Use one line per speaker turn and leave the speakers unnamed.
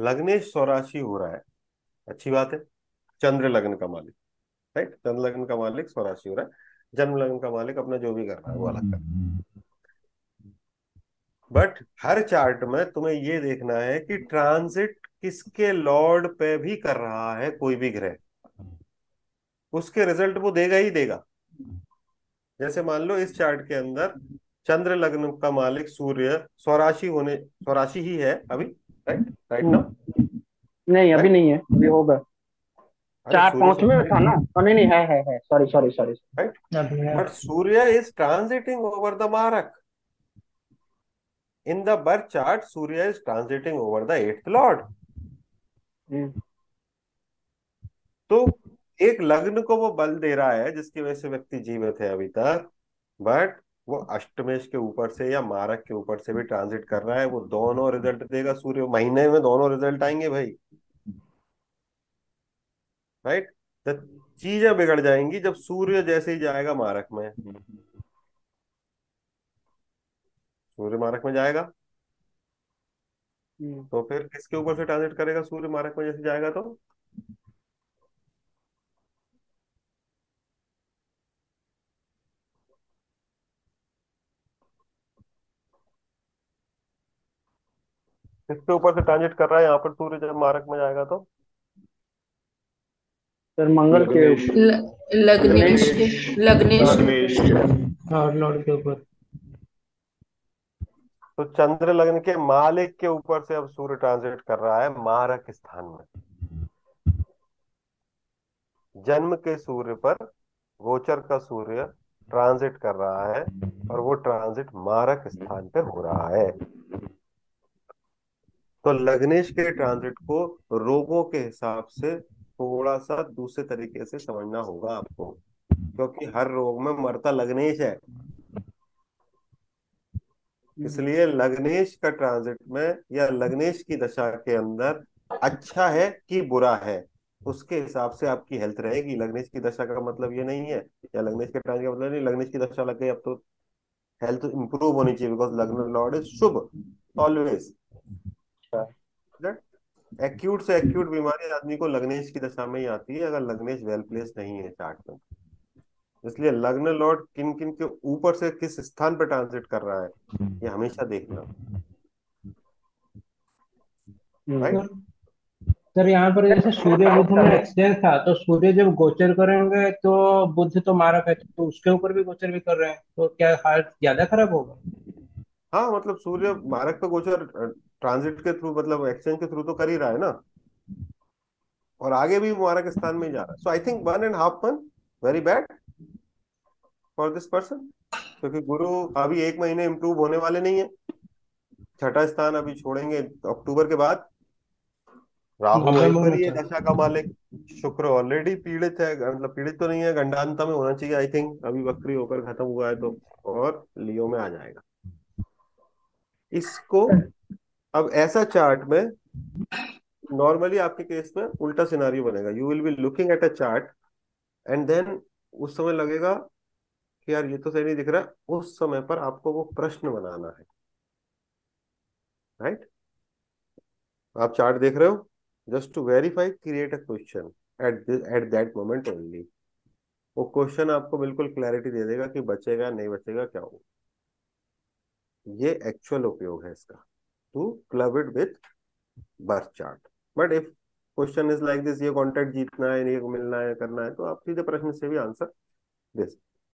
लग्नेश स्वराशि हो रहा है। अच्छी बात है। चंद्र लग्न का मालिक राइट चंद्र लग्न का मालिक स्वराशि हो रहा है। जन्म लग्न का मालिक अपना जो भी कर रहा है वो अलग कर बट हर चार्ट में तुम्हें ये देखना है कि ट्रांजिट किसके लॉर्ड पे भी कर रहा है कोई भी ग्रह। उसके रिज़ल्ट वो देगा ही देगा। जैसे मान लो इस चार्ट के अंदर चंद्र लग्न का मालिक सूर्य स्वराशि होने स्वराशि ही है अभी। राइट राइट ना
नहीं अभी नहीं है अभी होगा। चार पाँच में था ना? oh, नहीं नहीं है है है। Sorry sorry sorry
right but Surya is transiting over the marak in the birth chart Surya is transiting over the eighth lord तो एक लग्न को वो बल दे रहा है जिसकी वजह से व्यक्ति जीवित है अभी तक बट वो अष्टमेश के ऊपर से या मारक के ऊपर से भी ट्रांजिट कर रहा है वो दोनों रिज़ल्ट देगा सूर्य। महीने में दोनों रिज़ल्ट आएँगे भाई। राइट तो चीज़ें बिगड़ जाएँगी जब सूर्य जैसे ही जाएगा मारक में। सूर्य मारक में जाएगा। हम्म। तो फिर किसके ऊपर से ट्रांजिट करेगा? सूर्य मारक में जैसे जाएगा तो? किसके ऊपर से ट्रांजिट कर रहा है यहाँ पर सूर्य जब मारक में जाएगा तो?
सर मंगल के
लग्नेश लग्नेश।
और लॉर्ड के ऊपर।
तो चंद्र लग्न के मालिक के ऊपर से अब सूर्य ट्रांजिट कर रहा है मारक स्थान में। जन्म के सूर्य पर गोचर का सूर्य ट्रांजिट कर रहा है और वो ट्रांजिट मारक स्थान पे हो रहा है। तो लग्नेश के ट्रांजिट को रोगों के हिसाब से थोड़ा सा दूसरे तरीके से समझना होगा आपको, क्योंकि हर रोग में मरता लग्नेश है। इसलिए लग्नेश का ट्रांजिट में या लग्नेश की दशा के अंदर अच्छा है कि बुरा है, उसके हिसाब से आपकी हेल्थ रहेगी। लग्नेश की दशा का मतलब ये नहीं है, या लग्नेश के ट्रांजिट का मतलब नहीं, लग्नेश की दशा लग गई, अब तो हेल्थ इंप्रूव होनी चाहिए, because lagna lord is shubh, always. Acute से एक्यूट बीमारी आदमी को लग्नेश की दशा में ही आती है, अगर लग्नेश वेल प्लेस नहीं है चार्ट में। इसलिए लग्न लॉर्ड किन किन के ऊपर से किस स्थान पर ट्रांजिट कर रहा है, ये हमेशा देखना।
हम्म। सर यहाँ पर जैसे सूर्य बुद्ध में एक्सचेंज था तो सूर्य जब गोचर करेंगे तो बुद्ध तो मारक है तो उसके ऊपर भी गोचर भी कर रहे हैं तो क्या हाल ज़्यादा खराब होगा?
हाँ मतलब सूर्य मारक पे गोचर ट्रांजिट के थ्रू मतलब एक्सचेंज के थ्रू तो कर ही रहा है ना? और आगे भी मारक स्थान में ही जा रहा है। So I think one and half month very bad for this person क्योंकि गुरु अभी एक महीने इम्प्रूव होने वाले नहीं है। छठा स्थान अभी छोड़ेंगे अक्टूबर के बाद। राहु है दशा का मालिक शुक्र ऑलरेडी पीड़ित है मतलब पीड़ित तो नहीं है गंडांता में होना चाहिए आई थिंक अभी वक्री होकर खत्म हुआ है तो और लियो में आ जाएगा। इसको अब ऐसा चार्ट में नॉर्मली आपके केस में उल्टा सिनारियो बनेगा। You will be looking at a chart and then उस समय लगेगा कि यार ये तो सही नहीं दिख रहा, उस समय पर आपको वो प्रश्न बनाना है। Right right? आप चार्ट देख रहे हो? Just to verify create a question at at that moment only वो क्वेश्चन आपको बिल्कुल क्लैरिटी दे देगा कि बचेगा, नहीं बचेगा, क्या हो ये एक्चुअल उपयोग है इसका। To club it with birth chart but if question is like this ये कॉन्टेक्ट जीतना है, ये मिलना है, करना है तो आप सीधे प्रश्न से भी आंसर दे सकते